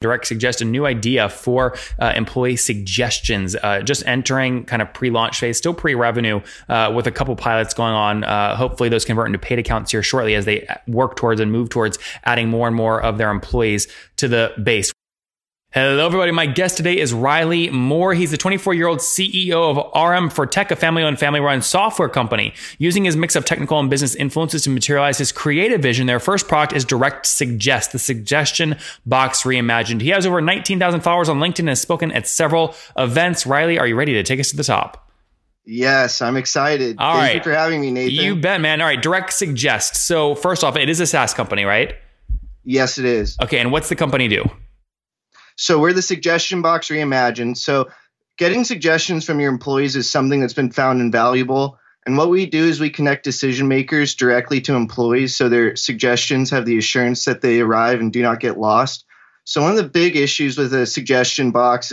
Direct suggest a new idea for uh, employee suggestions, uh, just entering kind of pre launch phase, still pre revenue, uh, with a couple pilots going on. Uh, hopefully, those convert into paid accounts here shortly as they work towards and move towards adding more and more of their employees to the base. Hello, everybody. My guest today is Riley Moore. He's the 24 year old CEO of RM for Tech, a family owned, family run software company. Using his mix of technical and business influences to materialize his creative vision, their first product is Direct Suggest, the suggestion box reimagined. He has over 19,000 followers on LinkedIn and has spoken at several events. Riley, are you ready to take us to the top? Yes, I'm excited. All Thank right. you for having me, Nathan. You bet, man. All right, Direct Suggest. So, first off, it is a SaaS company, right? yes, it is. Okay, and what's the company do? So we're the suggestion box reimagined. So getting suggestions from your employees is something that's been found invaluable. And what we do is we connect decision makers directly to employees so their suggestions have the assurance that they arrive and do not get lost. So one of the big issues with a suggestion box,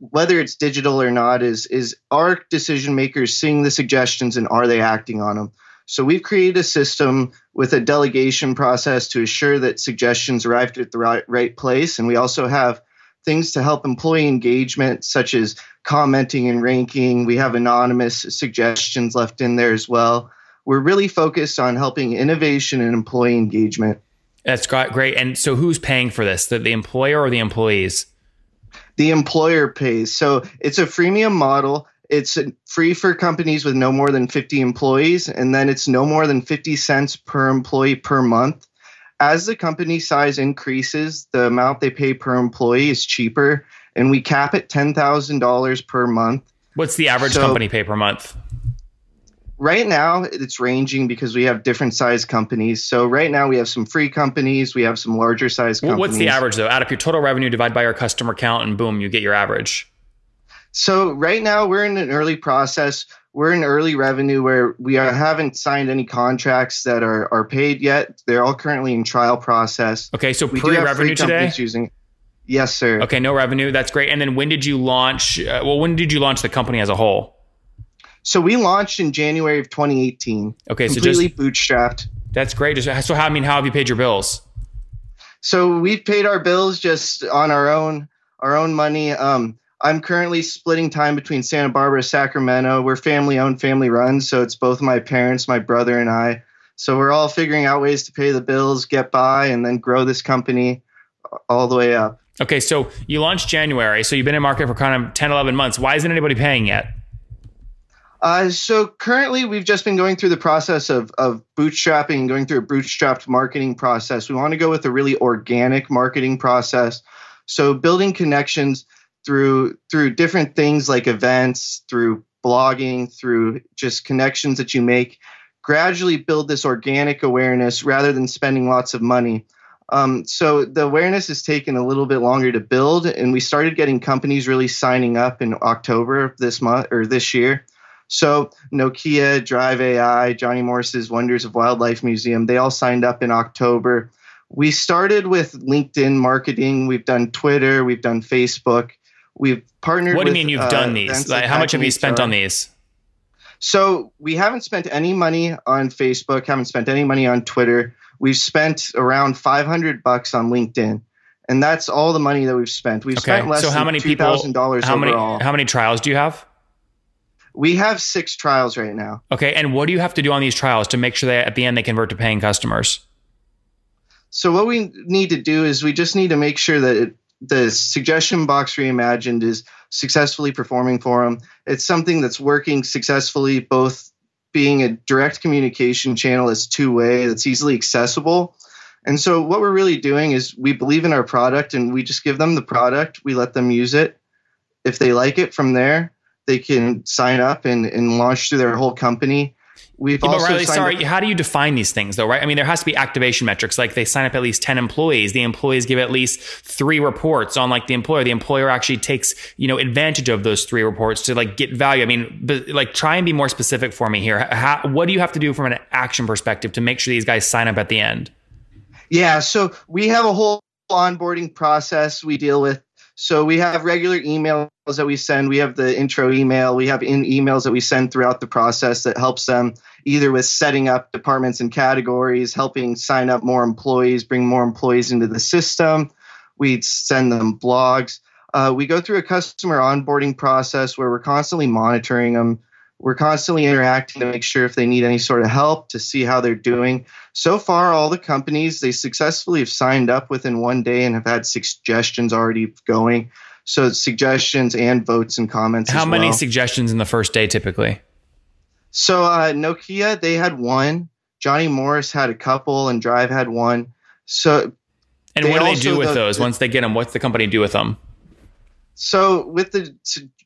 whether it's digital or not, is is are decision makers seeing the suggestions and are they acting on them? So we've created a system with a delegation process to assure that suggestions arrived at the right, right place. And we also have things to help employee engagement, such as commenting and ranking. We have anonymous suggestions left in there as well. We're really focused on helping innovation and employee engagement. That's great. And so, who's paying for this? The, the employer or the employees? The employer pays. So it's a freemium model. It's free for companies with no more than 50 employees, and then it's no more than 50 cents per employee per month as the company size increases, the amount they pay per employee is cheaper, and we cap it ten thousand dollars per month. What's the average So- company pay per month? Right now, it's ranging because we have different size companies. So right now, we have some free companies, we have some larger size companies. What's the average though? Add up your total revenue, divide by your customer count, and boom, you get your average. So right now, we're in an early process. We're in early revenue where we are, haven't signed any contracts that are, are paid yet. They're all currently in trial process. Okay, so We pre-revenue today. using. Yes, sir. Okay, no revenue. That's great. And then when did you launch? Uh, well, when did you launch the company as a whole? So we launched in January of 2018. Okay, so completely just bootstrapped. that's great. Just so how I mean, how have you paid your bills? So we've paid our bills just on our own our own money. Um, I'm currently splitting time between Santa Barbara, Sacramento. We're family owned, family run, so it's both my parents, my brother, and I. So we're all figuring out ways to pay the bills, get by, and then grow this company all the way up. Okay, so you launched January, so you've been in market for kind of 10, 11 months. Why isn't anybody paying yet? Uh, so currently, we've just been going through the process of, of bootstrapping and going through a bootstrapped marketing process. We want to go with a really organic marketing process. So building connections through through different things like events, through blogging, through just connections that you make, gradually build this organic awareness rather than spending lots of money. Um, so the awareness has taken a little bit longer to build, and we started getting companies really signing up in October of this month or this year. So Nokia, Drive AI, Johnny Morris's Wonders of Wildlife Museum, they all signed up in October. We started with LinkedIn marketing. We've done Twitter. We've done Facebook. We've partnered. What do you with, mean you've uh, done these? Like, how much have you spent on these? So we haven't spent any money on Facebook. Haven't spent any money on Twitter. We've spent around 500 bucks on LinkedIn, and that's all the money that we've spent. We've Okay, spent less so how than many thousand dollars How many? overall. How many trials do you have? we have six trials right now. Okay, and what do you have to do on these trials to make sure that at the end they convert to paying customers? So what we need to do is we just need to make sure that it, the suggestion box reimagined is successfully performing for them. It's something that's working successfully, both being a direct communication channel that's two way, that's easily accessible. And so what we're really doing is we believe in our product and we just give them the product. We let them use it. If they like it from there, they can sign up and, and launch through their whole company. We've Yeah, but also Riley, sorry, up- how do you define these things though, right? I mean, there has to be activation metrics. Like they sign up at least 10 employees. The employees give at least three reports on like the employer. The employer actually takes, you know, advantage of those three reports to like get value. I mean, but like try and be more specific for me here. How, what do you have to do from an action perspective to make sure these guys sign up at the end? Yeah, so we have a whole onboarding process we deal with. So we have regular emails that we send. We have the intro email. We have in emails that we send throughout the process that helps them either with setting up departments and categories, helping sign up more employees, bring more employees into the system. We send them blogs. Uh, we go through a customer onboarding process where we're constantly monitoring them. We're constantly interacting to make sure if they need any sort of help to see how they're doing. So far, all the companies they successfully have signed up within one day and have had suggestions already going. So suggestions and votes and comments. How many well. suggestions in the first day typically? So uh, Nokia they had one. Johnny Morris had a couple, and Drive had one. So and what do they do with the, those once they get them? What's the company do with them? So with the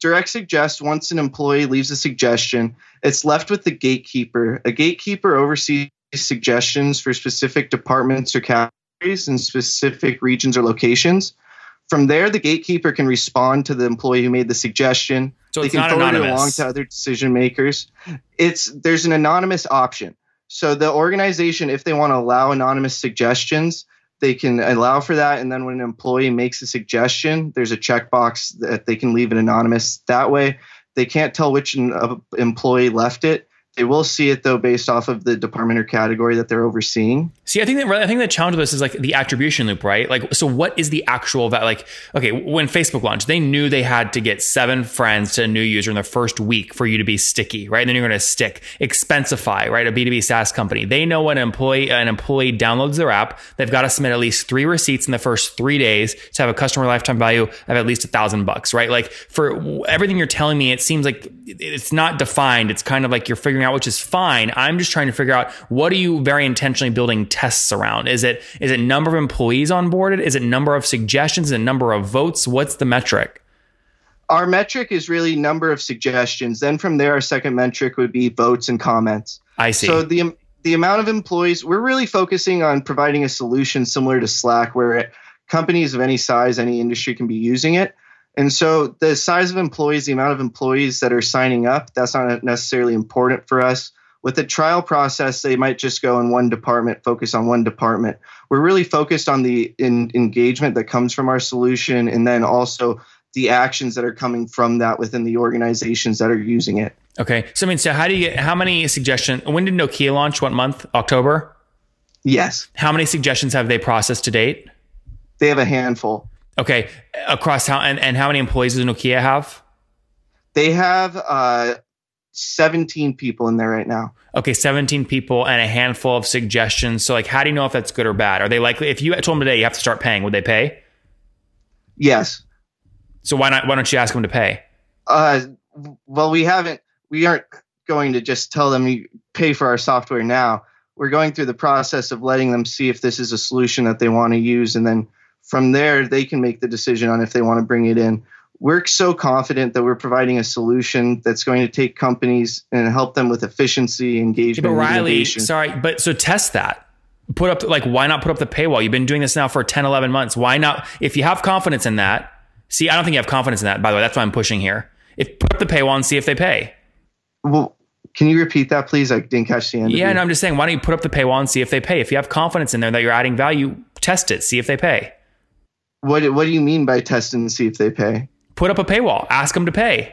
direct suggest, once an employee leaves a suggestion, it's left with the gatekeeper. A gatekeeper oversees suggestions for specific departments or categories in specific regions or locations. From there, the gatekeeper can respond to the employee who made the suggestion. So they can forward anonymous. it along to other decision makers. It's there's an anonymous option. So the organization, if they want to allow anonymous suggestions, they can allow for that. And then when an employee makes a suggestion, there's a checkbox that they can leave it anonymous. That way, they can't tell which uh, employee left it. They will see it though based off of the department or category that they're overseeing. See, I think that I think the challenge with this is like the attribution loop, right? Like, so what is the actual that like? Okay, when Facebook launched, they knew they had to get seven friends to a new user in the first week for you to be sticky, right? And then you're going to stick. Expensify, right? A B2B SaaS company. They know when an employee an employee downloads their app, they've got to submit at least three receipts in the first three days to have a customer lifetime value of at least a thousand bucks, right? Like for everything you're telling me, it seems like it's not defined. It's kind of like you're figuring out, which is fine. I'm just trying to figure out what are you very intentionally building tests around? Is it is it number of employees onboarded? Is it number of suggestions? Is it number of votes? What's the metric? Our metric is really number of suggestions. Then from there, our second metric would be votes and comments. I see. So the the amount of employees, we're really focusing on providing a solution similar to Slack, where companies of any size, any industry can be using it. And so the size of employees, the amount of employees that are signing up, that's not necessarily important for us. With the trial process, they might just go in one department, focus on one department. We're really focused on the in, engagement that comes from our solution and then also the actions that are coming from that within the organizations that are using it. Okay. So I mean, so how do you get how many suggestions? When did Nokia launch? What month? October? Yes. How many suggestions have they processed to date? They have a handful. Okay. Across how and, and how many employees does Nokia have? They have uh 17 people in there right now. Okay, 17 people and a handful of suggestions. So like how do you know if that's good or bad? Are they likely if you told them today you have to start paying, would they pay? Yes. So why not why don't you ask them to pay? Uh well we haven't we aren't going to just tell them you pay for our software now. We're going through the process of letting them see if this is a solution that they want to use and then from there they can make the decision on if they want to bring it in we're so confident that we're providing a solution that's going to take companies and help them with efficiency, engagement, yeah, but Riley, innovation. sorry, but so test that. Put up like why not put up the paywall? You've been doing this now for 10, 11 months. Why not if you have confidence in that? See, I don't think you have confidence in that, by the way. That's why I'm pushing here. If put up the paywall and see if they pay. Well, can you repeat that, please? I didn't catch the end. Yeah, no, I'm just saying, why don't you put up the paywall and see if they pay? If you have confidence in there that you're adding value, test it, see if they pay. What What do you mean by test and see if they pay? put up a paywall ask them to pay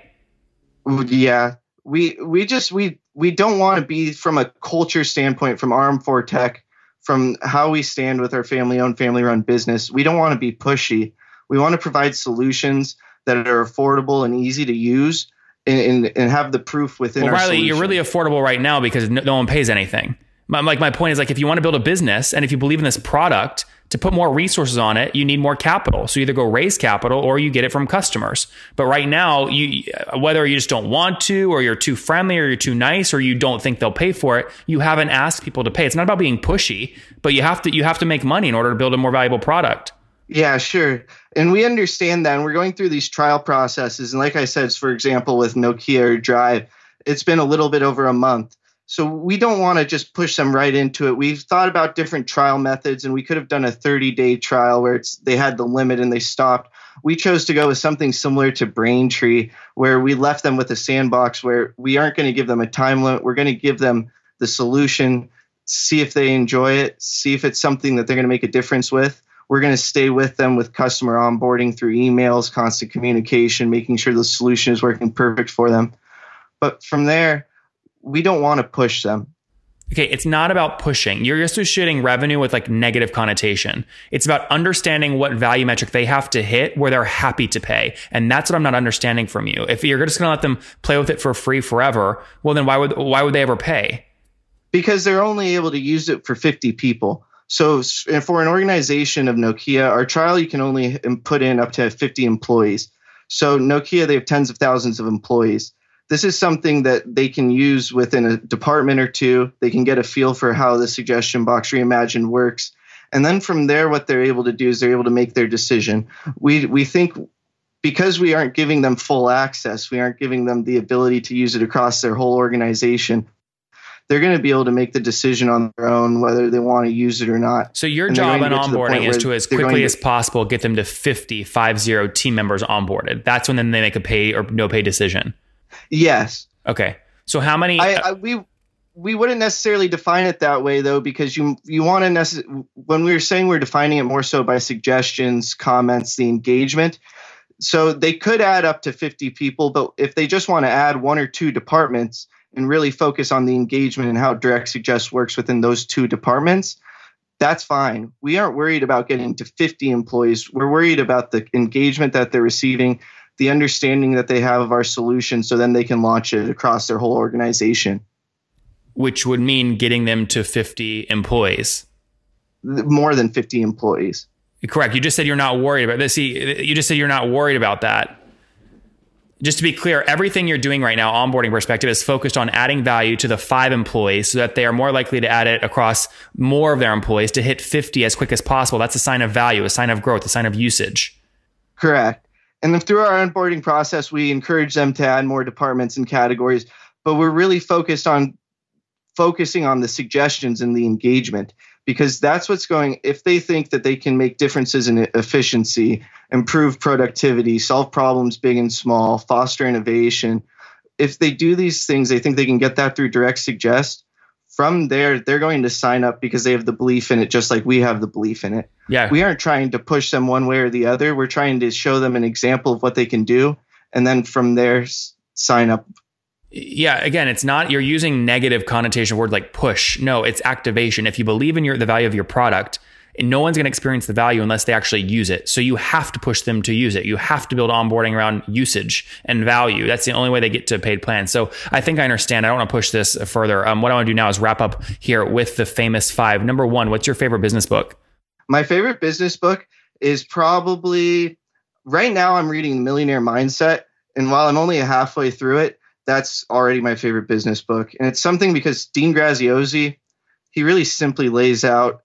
yeah we we just we we don't want to be from a culture standpoint from arm4 tech from how we stand with our family owned family run business we don't want to be pushy we want to provide solutions that are affordable and easy to use and, and, and have the proof within well, Riley, solution. you're really affordable right now because no, no one pays anything. My, like my point is like if you want to build a business and if you believe in this product, to put more resources on it, you need more capital. So you either go raise capital or you get it from customers. But right now, you whether you just don't want to, or you're too friendly, or you're too nice, or you don't think they'll pay for it, you haven't asked people to pay. It's not about being pushy, but you have to you have to make money in order to build a more valuable product. Yeah, sure. And we understand that. And we're going through these trial processes. And like I said, for example, with Nokia or Drive, it's been a little bit over a month. So we don't want to just push them right into it. We've thought about different trial methods, and we could have done a 30-day trial where it's they had the limit and they stopped. We chose to go with something similar to Braintree, where we left them with a sandbox where we aren't going to give them a time limit. We're going to give them the solution, see if they enjoy it, see if it's something that they're going to make a difference with. We're going to stay with them with customer onboarding through emails, constant communication, making sure the solution is working perfect for them. But from there, we don't want to push them. Okay, it's not about pushing. You're just associating revenue with like negative connotation. It's about understanding what value metric they have to hit where they're happy to pay. And that's what I'm not understanding from you. If you're just going to let them play with it for free forever, well then why would why would they ever pay? Because they're only able to use it for 50 people. So for an organization of Nokia, our trial you can only um, put in up to 50 employees. So Nokia they have tens of thousands of employees this is something that they can use within a department or two. They can get a feel for how the suggestion box reimagined works. And then from there, what they're able to do is they're able to make their decision. We, we think because we aren't giving them full access, we aren't giving them the ability to use it across their whole organization. They're going to be able to make the decision on their own whether they want to use it or not. So your and job in onboarding is to as quickly to, as possible get them to 50, 50 team members onboarded. That's when then they make a pay or no pay decision. Yes. Okay. So how many? I, uh, I, we we wouldn't necessarily define it that way though, because you you want to necessarily when we were saying we are defining it more so by suggestions, comments, the engagement. So they could add up to 50 people, but if they just want to add one or two departments and really focus on the engagement and how Direct Suggest works within those two departments, that's fine. We aren't worried about getting to 50 employees. We're worried about the engagement that they're receiving, the understanding that they have of our solution so then they can launch it across their whole organization. Which would mean getting them to 50 employees. More than 50 employees. Correct. You just said you're not worried about this. See, you just said you're not worried about that. Just to be clear, everything you're doing right now, onboarding perspective, is focused on adding value to the five employees so that they are more likely to add it across more of their employees to hit 50 as quick as possible. That's a sign of value, a sign of growth, a sign of usage. Correct. And then through our onboarding process, we encourage them to add more departments and categories, but we're really focused on focusing on the suggestions and the engagement because that's what's going if they think that they can make differences in efficiency improve productivity solve problems big and small foster innovation if they do these things they think they can get that through direct suggest from there they're going to sign up because they have the belief in it just like we have the belief in it. Yeah. We aren't trying to push them one way or the other. We're trying to show them an example of what they can do and then from there sign up. Yeah again it's not you're using negative connotation word like push. No it's activation. If you believe in your the value of your product and no one's going to experience the value unless they actually use it. So you have to push them to use it. You have to build onboarding around usage and value. That's the only way they get to a paid plans. So I think I understand. I don't want to push this further. Um, what I want to do now is wrap up here with the famous five. Number one, what's your favorite business book? My favorite business book is probably right now I'm reading Millionaire Mindset. And while I'm only halfway through it, that's already my favorite business book. And it's something because Dean Graziosi, he really simply lays out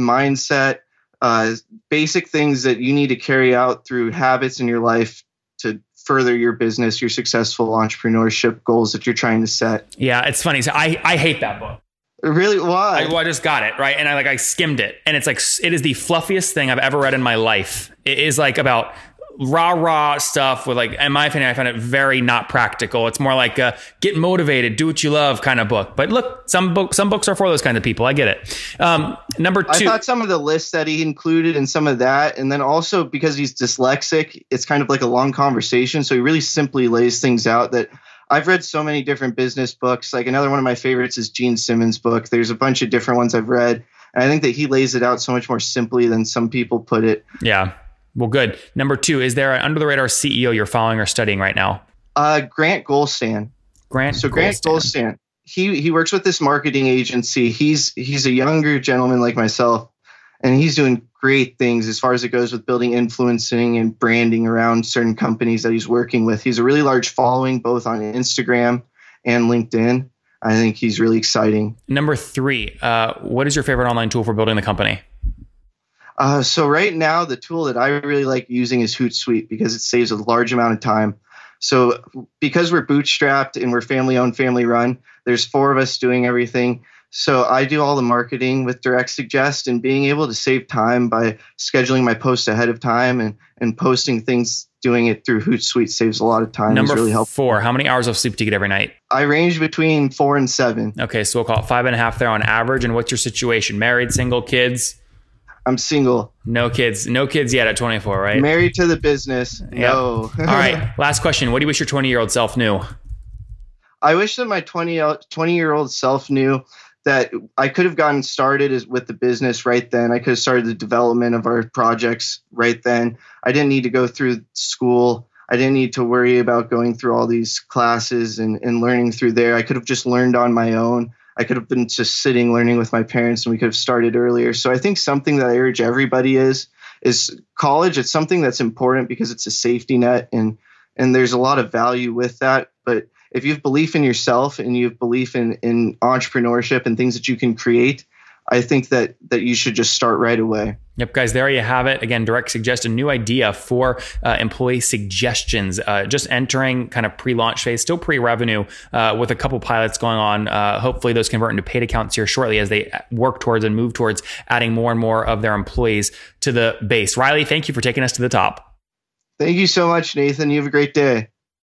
mindset, uh, basic things that you need to carry out through habits in your life to further your business, your successful entrepreneurship goals that you're trying to set. Yeah, it's funny. So I, I hate that book. Really? Why? I, well, I just got it right, and I like I skimmed it, and it's like it is the fluffiest thing I've ever read in my life. It is like about rah rah stuff with like in my opinion i find it very not practical it's more like a get motivated do what you love kind of book but look some book some books are for those kind of people i get it um, number two i thought some of the lists that he included and some of that and then also because he's dyslexic it's kind of like a long conversation so he really simply lays things out that I've read so many different business books. Like another one of my favorites is Gene Simmons' book. There's a bunch of different ones I've read. And I think that he lays it out so much more simply than some people put it. Yeah. Well, good. Number two, is there an under the radar CEO you're following or studying right now? Uh, Grant Goldstein. Grant. So Grant Goldstein. He he works with this marketing agency. He's he's a younger gentleman like myself, and he's doing great things as far as it goes with building influencing and branding around certain companies that he's working with. He's a really large following both on Instagram and LinkedIn. I think he's really exciting. Number three, uh, what is your favorite online tool for building the company? Uh, so right now, the tool that I really like using is Hootsuite because it saves a large amount of time. So because we're bootstrapped and we're family owned, family run, there's four of us doing everything. So I do all the marketing with Direct Suggest and being able to save time by scheduling my posts ahead of time and, and posting things, doing it through Hootsuite saves a lot of time. Number really helpful. four, how many hours of sleep do you get every night? I range between four and seven. Okay, so we'll call it five and a half there on average. And what's your situation? Married, single, kids? I'm single. No kids. No kids yet at 24, right? Married to the business. Yep. No. All right. Last question. What do you wish your 20 year old self knew? I wish that my 20, uh, 20 year old self knew that I could have gotten started with the business right then. I could have started the development of our projects right then. I didn't need to go through school. I didn't need to worry about going through all these classes and, and learning through there. I could have just learned on my own. I could have been just sitting learning with my parents and we could have started earlier. So I think something that I urge everybody is is college. It's something that's important because it's a safety net and and there's a lot of value with that. But if you have belief in yourself and you have belief in, in entrepreneurship and things that you can create, I think that that you should just start right away. Yep, guys, there you have it. Again, direct suggest a new idea for uh, employee suggestions. Uh, just entering kind of pre-launch phase, still pre-revenue, uh, with a couple pilots going on. Uh, hopefully, those convert into paid accounts here shortly as they work towards and move towards adding more and more of their employees to the base. Riley, thank you for taking us to the top. Thank you so much, Nathan. You have a great day.